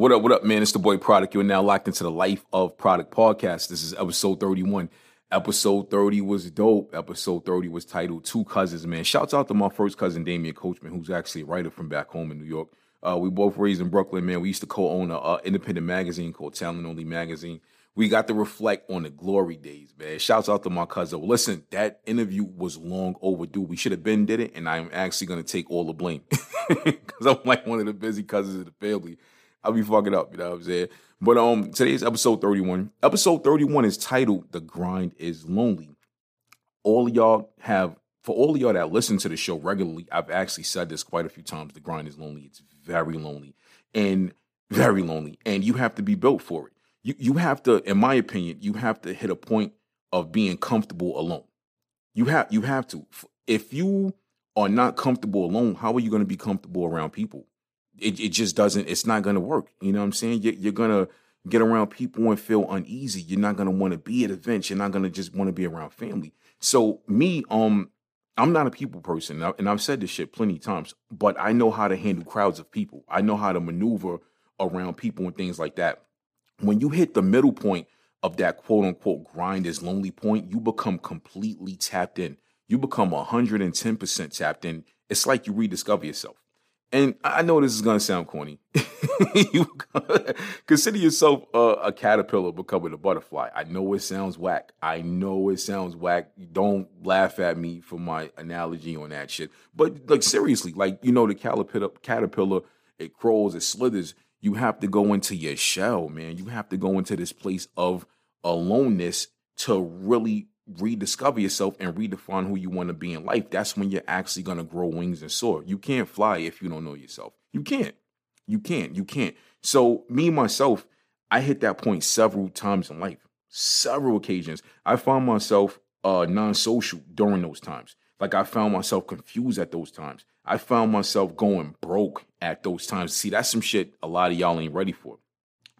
What up, what up, man? It's the boy Produk. You're now locked into the Life of Produk podcast. This is episode 31. Episode 30 was dope. Episode 30 was titled Two Cousins, man. Shouts out to my first cousin, Damian Coachman, who's actually a writer from back home in New York. Uh, we both raised in Brooklyn, man. We used to co-own an independent magazine called Talent Only Magazine. We got to reflect on the glory days, man. Shouts out to my cousin. Listen, that interview was long overdue. We should have been did it, and I'm actually going to take all the blame because I'm like one of the busy cousins of the family. I'll be fucking up, you know what I'm saying? But um, today's episode 31. Episode 31 is titled "The Grind Is Lonely." All y'all have, for all y'all that listen to the show regularly, I've actually said this quite a few times. The grind is lonely. It's very lonely and very lonely, and you have to be built for it. You you have to, in my opinion, you have to hit a point of being comfortable alone. You have you have to. If you are not comfortable alone, how are you going to be comfortable around people? It, it just doesn't it's not going to work. You know what i'm saying? You're, you're going to get around people and feel uneasy. You're not going to want to be at events. You're not going to just want to be around family. So me um i'm not a people person. And i've said this shit plenty of times but i know how to handle crowds of people. I know how to maneuver around people and things like that. When you hit the middle point of that quote unquote grind is lonely point you become completely tapped in. You become 110% tapped in. It's like you rediscover yourself and I know this is gonna sound corny. you consider yourself a, a, caterpillar becoming a butterfly. I know it sounds whack. I know it sounds whack. Don't laugh at me for my analogy on that shit. But like seriously, like you know, the caterpillar, caterpillar, it crawls, it slithers. You have to go into your shell, man. You have to go into this place of aloneness to really rediscover yourself and redefine who you want to be in life, that's when you're actually going to grow wings and soar. You can't fly if you don't know yourself. You can't. You can't. You can't. So, me, myself, I hit that point several times in life, several occasions. I found myself uh, non social during those times. Like, I found myself confused at those times. I found myself going broke at those times. See, that's some shit a lot of y'all ain't ready for.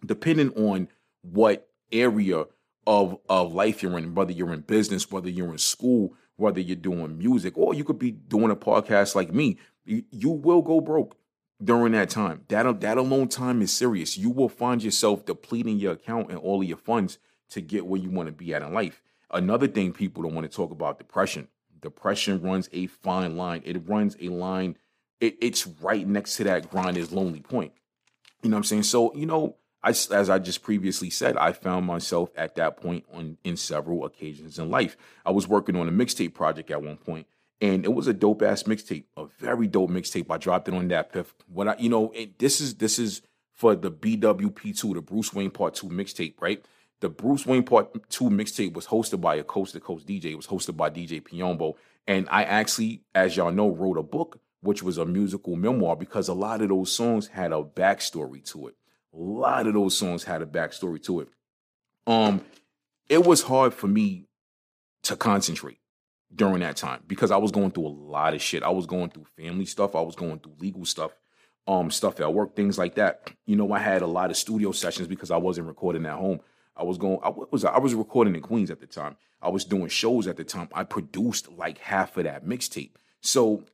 Depending on what area of of life you're in, whether you're in business, whether you're in school, whether you're doing music, or you could be doing a podcast like me. You, you will go broke during that time. That that alone time is serious. You will find yourself depleting your account and all of your funds to get where you want to be at in life. Another thing people don't want to talk about depression. Depression runs a fine line. It runs a line. It, it's right next to that grind is lonely point. You know what I'm saying? So you know I, as I just previously said, I found myself at that point on in several occasions in life. I was working on a mixtape project at one point, and it was a dope ass mixtape, a very dope mixtape. I dropped it on that piff. What I, you know, this is this is for the BWP two, the Bruce Wayne Part Two mixtape, right? The Bruce Wayne Part Two mixtape was hosted by a coast to coast DJ. It was hosted by DJ Piombo, and I actually, as y'all know, wrote a book which was a musical memoir because a lot of those songs had a backstory to it a lot of those songs had a backstory to it. Um, it was hard for me to concentrate during that time because I was going through a lot of shit. I was going through family stuff. I was going through legal stuff, um, stuff at work, things like that. You know, I had a lot of studio sessions because I wasn't recording at home. I was going. I was. I was recording in Queens at the time. I was doing shows at the time. I produced like half of that mixtape. So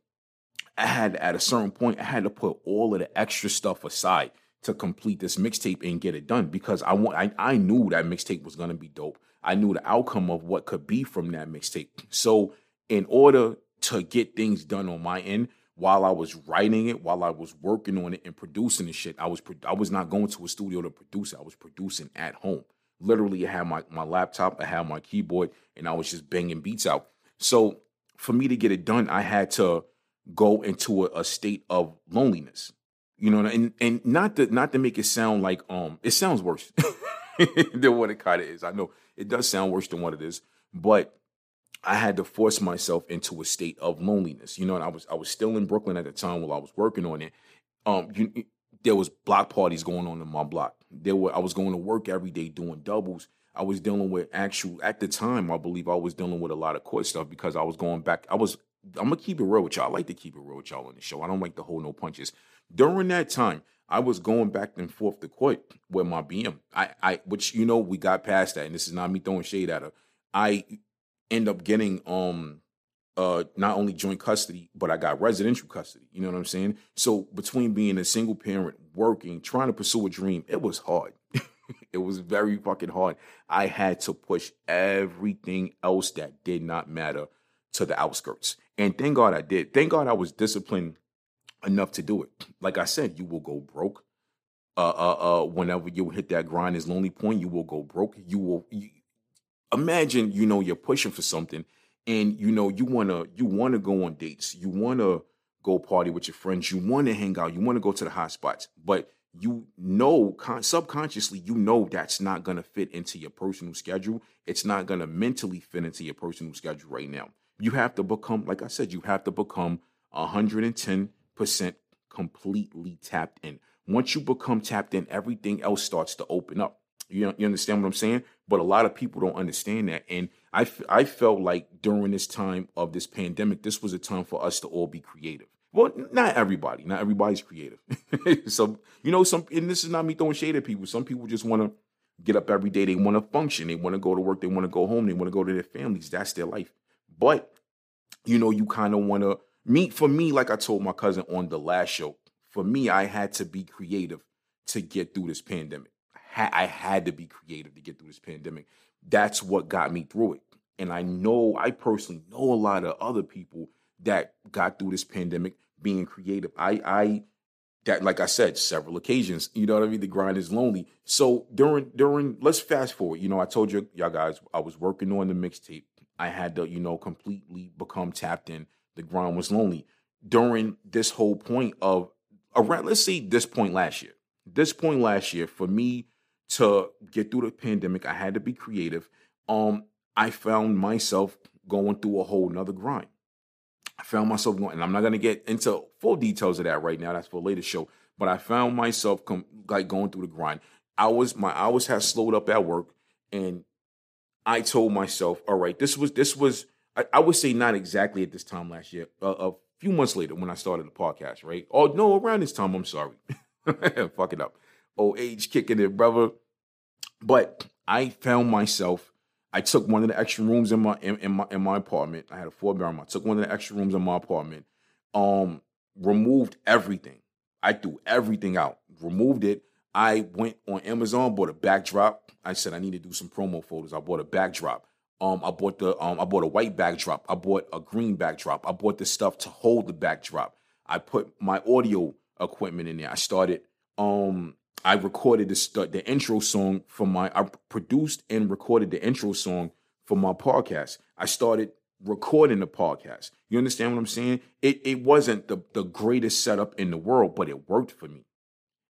I had at a certain point, I had to put all of the extra stuff aside to complete this mixtape and get it done because I want I, I knew that mixtape was gonna be dope. I knew the outcome of what could be from that mixtape. So in order to get things done on my end, while I was writing it, while I was working on it and producing the shit, I was I was not going to a studio to produce it. I was producing at home. Literally, I had my my laptop, I had my keyboard, and I was just banging beats out. So for me to get it done, I had to go into a, a state of loneliness. You know, and and not to not to make it sound like um it sounds worse than what it kind of is. I know it does sound worse than what it is, but I had to force myself into a state of loneliness. You know, and I was I was still in Brooklyn at the time while I was working on it. Um, you, there was block parties going on in my block. There were I was going to work every day doing doubles. I was dealing with actual at the time. I believe I was dealing with a lot of court stuff because I was going back. I was I'm gonna keep it real with y'all. I like to keep it real with y'all on the show. I don't like to hold no punches. During that time, I was going back and forth to court with my BM. I, I, which you know, we got past that, and this is not me throwing shade at her. I end up getting um uh not only joint custody, but I got residential custody. You know what I'm saying? So between being a single parent, working, trying to pursue a dream, it was hard. it was very fucking hard. I had to push everything else that did not matter to the outskirts. And thank God I did. Thank God I was disciplined enough to do it. Like I said, you will go broke. Uh, uh, uh, whenever you hit that grind is lonely point, you will go broke. You will you, imagine, you know, you're pushing for something, and you know you wanna you wanna go on dates, you wanna go party with your friends, you wanna hang out, you wanna go to the hot spots, but you know con- subconsciously you know that's not gonna fit into your personal schedule. It's not gonna mentally fit into your personal schedule right now. You have to become, like I said, you have to become 110 percent completely tapped in. Once you become tapped in, everything else starts to open up. You, you understand what I'm saying? But a lot of people don't understand that. And I, f- I felt like during this time of this pandemic, this was a time for us to all be creative. Well, not everybody. Not everybody's creative. so, you know, some, and this is not me throwing shade at people. Some people just want to get up every day. They want to function. They want to go to work. They want to go home. They want to go to their families. That's their life. But, you know, you kind of want to me for me like i told my cousin on the last show for me i had to be creative to get through this pandemic. I had to be creative to get through this pandemic. That's what got me through it. And i know i personally know a lot of other people that got through this pandemic being creative. I i that like i said several occasions you know what i mean? The grind is lonely. So during during let's fast forward you know i told you y'all guys i was working on the mixtape. I had to you know completely become tapped in the grind was lonely during this whole point of around let's say this point last year. This point last year for me to get through the pandemic i had to be creative. Um i found myself going through a whole nother grind. I found myself going and i'm not going to get into full details of that right now that's for a later show but i found myself com- like going through the grind. I was my hours had slowed up at work and i told myself all right this was this was I, I would say not exactly at this time last year. A few months later when I started the podcast, right? Oh no, around this time. I'm sorry, fuck it up. Old age kicking it, brother. But I found myself. I took one of the extra rooms in my in, in my in my apartment. I had a four bedroom. I took one of the extra rooms in my apartment. Um, removed everything. I threw everything out. Removed it. I went on Amazon, bought a backdrop. I said I need to do some promo photos. I bought a backdrop. Um, I bought the um, I bought a white backdrop. I bought a green backdrop. I bought the stuff to hold the backdrop. I put my audio equipment in there. I started. Um, I recorded the the intro song for my. I produced and recorded the intro song for my podcast. I started recording the podcast. You understand what I'm saying? It it wasn't the the greatest setup in the world, but it worked for me.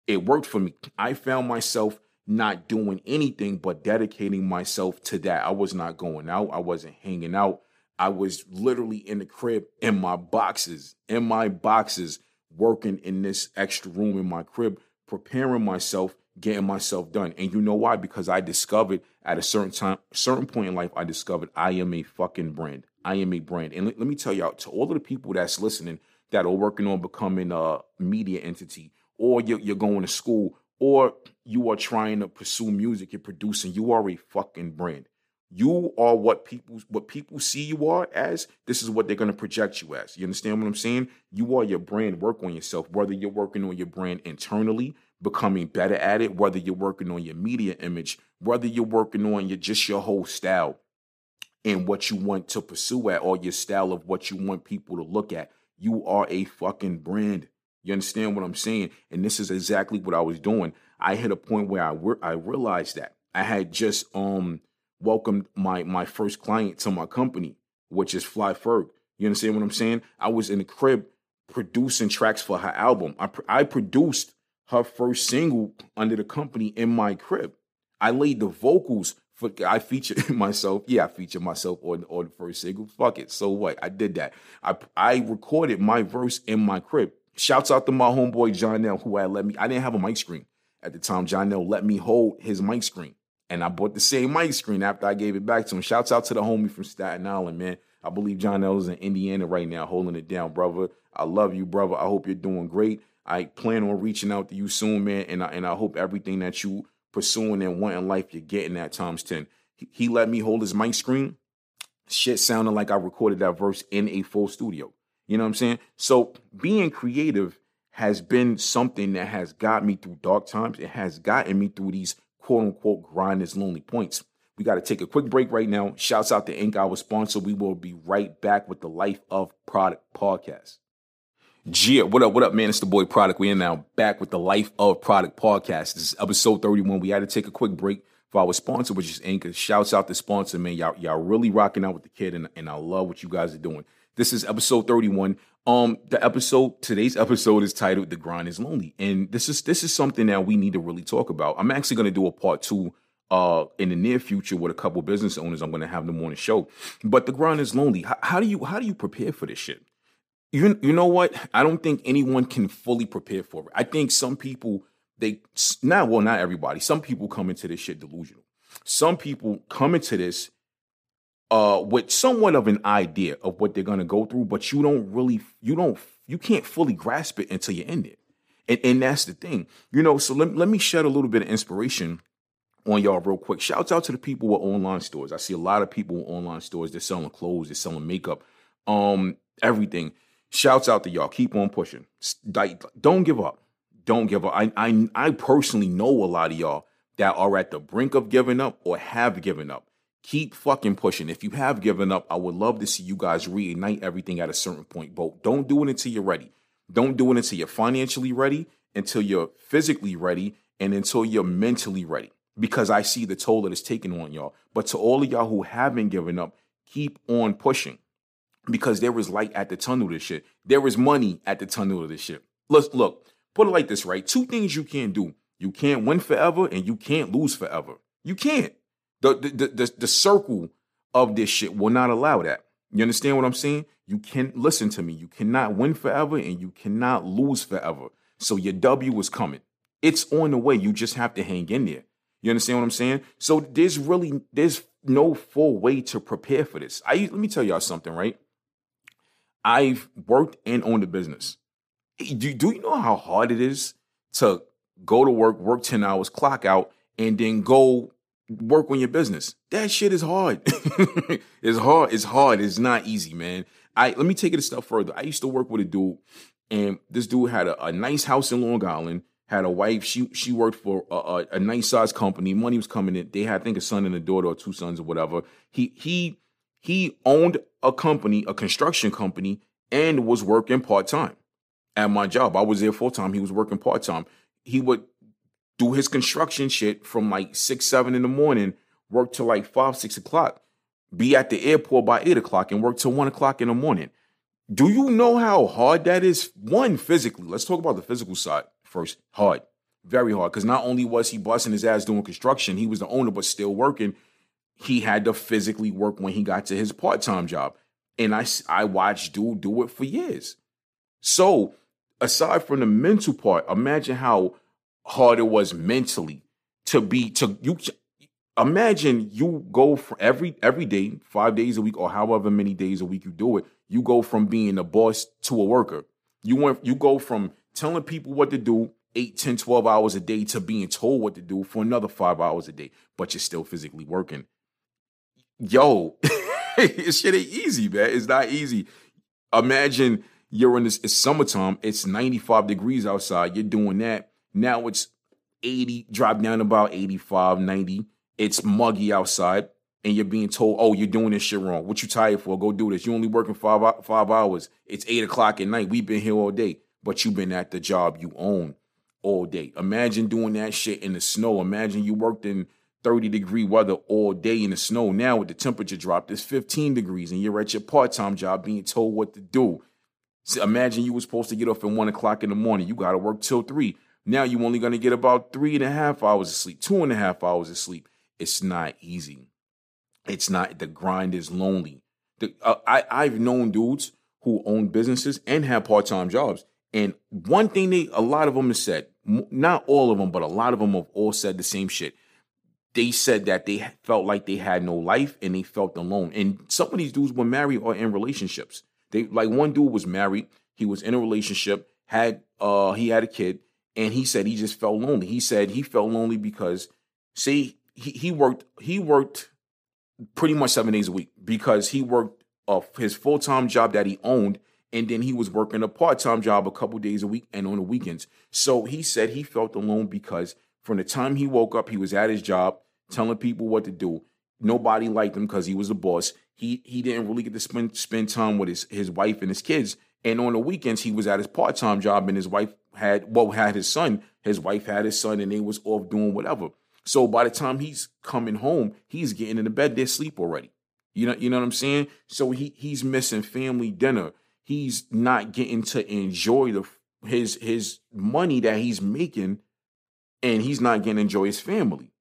It worked for me. I found myself not doing anything but dedicating myself to that. I was not going out. I wasn't hanging out. I was literally in the crib in my boxes, in my boxes, working in this extra room in my crib, preparing myself, getting myself done. And you know why? Because I discovered at a certain time, certain point in life, I discovered I am a fucking brand. I am a brand. And let, let me tell y'all, to all of the people that's listening that are working on becoming a media entity, or you're, you're going to school, or you are trying to pursue music and producing, you are a fucking brand. You are what people what people see you are as. This is what they're going to project you as. You understand what I'm saying? You are your brand. Work on yourself. Whether you're working on your brand internally, becoming better at it. Whether you're working on your media image. Whether you're working on your just your whole style and what you want to pursue at, or your style of what you want people to look at. You are a fucking brand. You understand what I'm saying? And this is exactly what I was doing. I hit a point where I re- I realized that I had just um welcomed my my first client to my company, which is Fly Ferg. You understand what I'm saying? I was in the crib producing tracks for her album. I I produced her first single under the company in my crib. I laid the vocals For, I featured myself. Yeah, I featured myself on on the first single. Fuck it. So what? I did that. I I recorded my verse in my crib. Shouts out to my homeboy John Nell, who had let me. I didn't have a mic screen at the time. John Nell let me hold his mic screen, and I bought the same mic screen after I gave it back to him. Shouts out to the homie from Staten Island, man. I believe John Nell is in Indiana right now, holding it down, brother. I love you, brother. I hope you're doing great. I plan on reaching out to you soon, man, and I, and I hope everything that you pursuing and wanting life, you're getting that times 10. He, he let me hold his mic screen. Shit sounded like I recorded that verse in a full studio. You know what I'm saying? So being creative has been something that has got me through dark times. It has gotten me through these quote unquote grinders lonely points. We got to take a quick break right now. Shouts out to Ink, our sponsor. We will be right back with the Life of Produk podcast. Gia, what up, what up, man? It's the boy Produk. We are now back with the Life of Produk podcast. This is episode 31. We had to take a quick break for our sponsor, which is Anchor. Shouts out to sponsor, man. Y'all, y'all really rocking out with the kid, and, and I love what you guys are doing. This is episode 31. Um, the episode, today's episode is titled The Grind is Lonely. And this is this is something that we need to really talk about. I'm actually gonna do a part two uh in the near future with a couple business owners. I'm gonna have them on the show. But the grind is lonely. How, how do you how do you prepare for this shit? you you know what? I don't think anyone can fully prepare for it. I think some people they not well not everybody. Some people come into this shit delusional. Some people come into this uh with somewhat of an idea of what they're gonna go through, but you don't really you don't you can't fully grasp it until you end it. And and that's the thing. You know, so let, let me shed a little bit of inspiration on y'all real quick. Shouts out to the people with online stores. I see a lot of people with online stores. They're selling clothes, they're selling makeup, um, everything Shouts out to y'all. Keep on pushing. Don't give up. Don't give up. I, I, I personally know a lot of y'all that are at the brink of giving up or have given up. Keep fucking pushing. If you have given up, I would love to see you guys reignite everything at a certain point. But don't do it until you're ready. Don't do it until you're financially ready, until you're physically ready, and until you're mentally ready. Because I see the toll that it's taking on y'all. But to all of y'all who haven't given up, keep on pushing because there is light at the tunnel of this shit. There is money at the tunnel of this shit. Let's look, put it like this, right? Two things you can't do. You can't win forever and you can't lose forever. You can't. The the the, the circle of this shit will not allow that. You understand what I'm saying? You can listen to me. You cannot win forever and you cannot lose forever. So your W is coming. It's on the way. You just have to hang in there. You understand what I'm saying? So there's really there's no full way to prepare for this. I let me tell y'all something, right? I've worked and owned a business. Do, do you know how hard it is to go to work, work 10 hours, clock out, and then go work on your business? That shit is hard. it's hard. It's hard. It's not easy, man. I let me take it a step further. I used to work with a dude, and this dude had a, a nice house in Long Island, had a wife. She she worked for a, a, a nice sized company. Money was coming in. They had, I think, a son and a daughter, or two sons, or whatever. He he he owned a company, a construction company, and was working part time at my job. I was there full time. He was working part time. He would do his construction shit from like six, seven in the morning, work till like five, six o'clock, be at the airport by eight o'clock, and work till one o'clock in the morning. Do you know how hard that is? One, physically. Let's talk about the physical side first. Hard. Very hard. Because not only was he busting his ass doing construction, he was the owner, but still working he had to physically work when he got to his part-time job. And I, I watched dude do it for years. So aside from the mental part, imagine how hard it was mentally to be to you imagine you go for every every day, five days a week, or however many days a week you do it, you go from being a boss to a worker. You went you go from telling people what to do 8, 10, 12 hours a day to being told what to do for another five hours a day, but you're still physically working yo, this shit ain't easy, man. It's not easy. Imagine you're in this, it's summertime, it's 95 degrees outside, you're doing that. Now it's 80, drop down about 85, 90. It's muggy outside, and you're being told, oh, you're doing this shit wrong. What you tired for? Go do this. You only working five, five hours. It's eight o'clock at night. We've been here all day, but you've been at the job you own all day. Imagine doing that shit in the snow. Imagine you worked in 30 degree weather all day in the snow. Now with the temperature drop, it's 15 degrees and you're at your part-time job being told what to do. So imagine you were supposed to get off at one o'clock in the morning. You got to work till three. Now you're only going to get about three and a half hours of sleep, two and a half hours of sleep. It's not easy. It's not the grind is lonely. The, uh, I I've known dudes who own businesses and have part time jobs, and one thing they a lot of them have said, not all of them, but a lot of them have all said the same shit. They said that they felt like they had no life and they felt alone. And some of these dudes were married or in relationships. They like one dude was married, he was in a relationship, had uh he had a kid, and he said he just felt lonely. He said he felt lonely because see he, he worked he worked pretty much seven days a week because he worked uh, his full time job that he owned, and then he was working a part time job a couple days a week and on the weekends. So he said he felt alone because from the time he woke up, he was at his job telling people what to do. Nobody liked him because he was a boss. He he didn't really get to spend spend time with his his wife and his kids. And on the weekends, he was at his part time job, and his wife had well had his son. His wife had his son, and they was off doing whatever. So by the time he's coming home, he's getting into bed. They sleep already. You know, you know what I'm saying? So he he's missing family dinner. He's not getting to enjoy the his his money that he's making, and he's not getting to enjoy his family.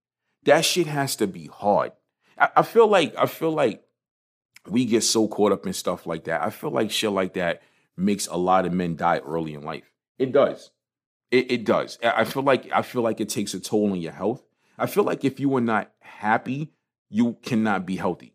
That shit has to be hard. I, I feel like I feel like we get so caught up in stuff like that. I feel like shit like that makes a lot of men die early in life. It does. It, it does. I feel like I feel like it takes a toll on your health. I feel like if you are not happy, you cannot be healthy.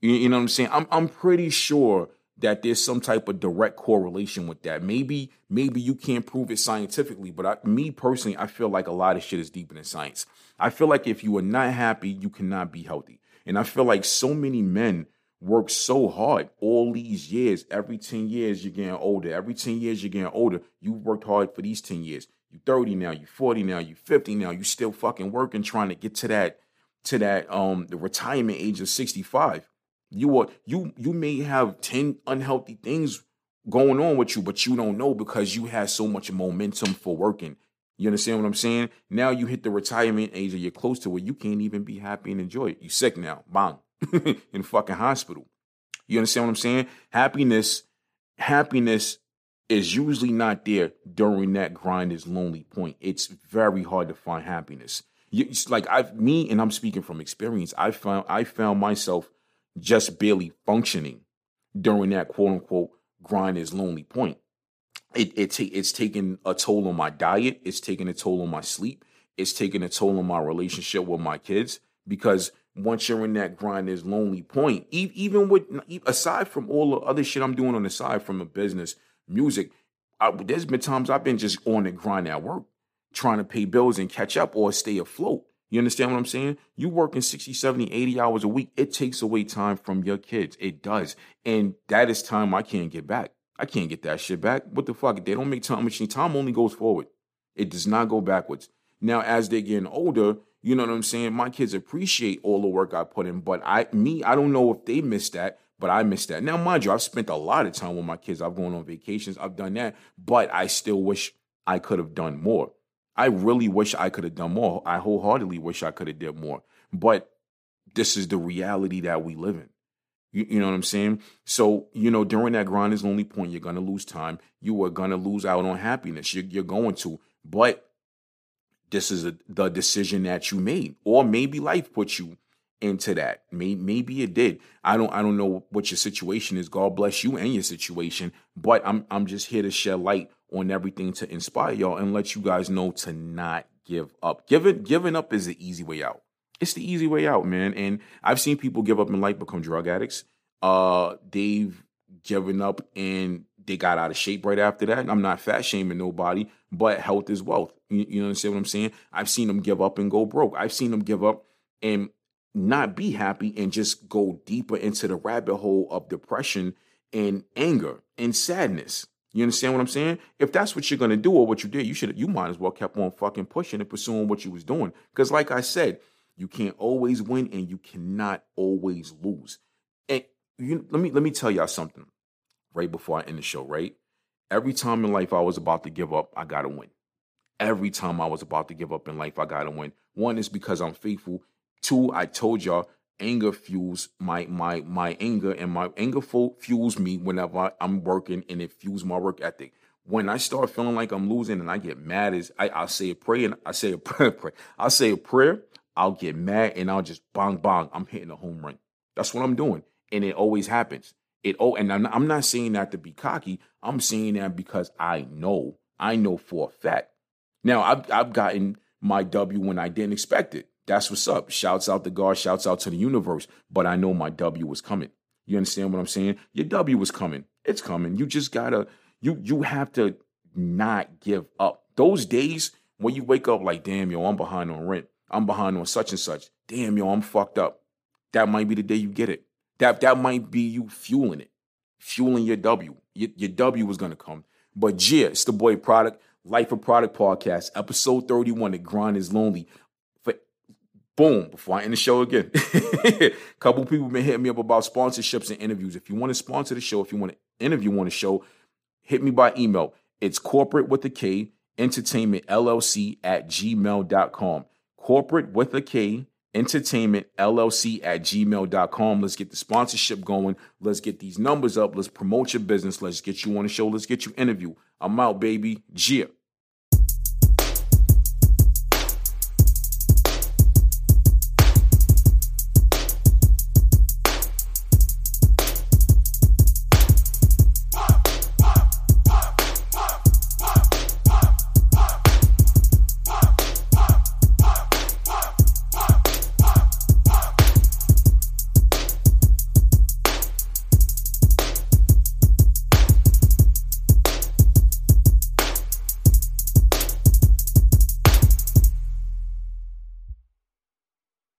You, you know what I'm saying? I'm I'm pretty sure that there's some type of direct correlation with that. Maybe maybe you can't prove it scientifically, but I, me personally, I feel like a lot of shit is deeper than science. I feel like if you are not happy, you cannot be healthy. And I feel like so many men work so hard all these years. Every 10 years, you're getting older. Every 10 years, you're getting older. You worked hard for these 10 years. You're 30 now, You're 40 now, You're 50 now, you still fucking working trying to get to that to that um the retirement age of 65. You are you you may have 10 unhealthy things going on with you, but you don't know because you had so much momentum for working. You understand what I'm saying? Now you hit the retirement age or you're close to it, you can't even be happy and enjoy it. You sick now, bang, in fucking hospital. You understand what I'm saying? Happiness, happiness is usually not there during that grind is lonely point. It's very hard to find happiness. It's like I've me and I'm speaking from experience. I found I found myself just barely functioning during that quote unquote grind is lonely point. It it ta- it's taking a toll on my diet. It's taking a toll on my sleep. It's taking a toll on my relationship with my kids because once you're in that grind is lonely point, even with aside from all the other shit I'm doing on the side from a business music. I, there's been times I've been just on the grind at work, trying to pay bills and catch up or stay afloat. You understand what I'm saying? You working 60, 70, 80 hours a week, it takes away time from your kids. It does. And that is time I can't get back. I can't get that shit back. What the fuck? They don't make time machine. Time only goes forward. It does not go backwards. Now, as they're getting older, you know what I'm saying? My kids appreciate all the work I put in, but I me, I don't know if they miss that but I miss that. Now, mind you, I've spent a lot of time with my kids. I've gone on vacations. I've done that, but I still wish I could have done more. I really wish I could have done more. I wholeheartedly wish I could have did more. But this is the reality that we live in. You, you, know what I'm saying? So, you know, during that grind is lonely point, you're gonna lose time. You are gonna lose out on happiness. You're, you're going to. But this is a, the decision that you made, or maybe life put you into that. Maybe, maybe it did. I don't I don't know what your situation is. God bless you and your situation. But I'm I'm just here to shed light on everything to inspire y'all and let you guys know to not give up. Giving giving up is the easy way out. It's the easy way out, man. And I've seen people give up in life, become drug addicts. Uh, they've given up and they got out of shape right after that. I'm not fat shaming nobody, but health is wealth. You, you understand what I'm saying? I've seen them give up and go broke. I've seen them give up and not be happy and just go deeper into the rabbit hole of depression and anger and sadness. You understand what I'm saying? If that's what you're gonna do or what you did, you should you might as well kept on fucking pushing and pursuing what you was doing. Because like I said, you can't always win and you cannot always lose. And you let me let me tell y'all something right before I end the show, right? Every time in life I was about to give up, I gotta win. Every time I was about to give up in life, I gotta win. One is because I'm faithful Two, I told y'all anger fuels my my my anger and my anger fuels me whenever I'm working and it fuels my work ethic. When I start feeling like I'm losing and I get mad, is I I say a prayer and I say a prayer, pray. I say a prayer. I'll get mad and I'll just bang bang. I'm hitting a home run. That's what I'm doing, and it always happens. It oh, and I'm, I'm not saying that to be cocky. I'm saying that because I know, I know for a fact. Now I've I've gotten my W when I didn't expect it. That's what's up. Shouts out the God, shouts out to the universe. But I know my W was coming. You understand what I'm saying? Your W was coming. It's coming. You just gotta you you have to not give up. Those days when you wake up like, damn, yo, I'm behind on rent. I'm behind on such and such. Damn, yo, I'm fucked up. That might be the day you get it. That that might be you fueling it, fueling your W. Your, your W was gonna come. But yeah, it's the boy Produk, Life of Produk Podcast, episode 31. The grind is lonely. Boom, before I end the show again. A couple people been hitting me up about sponsorships and interviews. If you want to sponsor the show, if you want to interview on the show, hit me by email. It's corporate with a K, entertainment LLC at gmail.com. Corporate with a K, entertainment llc at gmail.com let's get the sponsorship going let's get these numbers up let's promote your business let's get you on the show let's get you interview i'm out baby yeah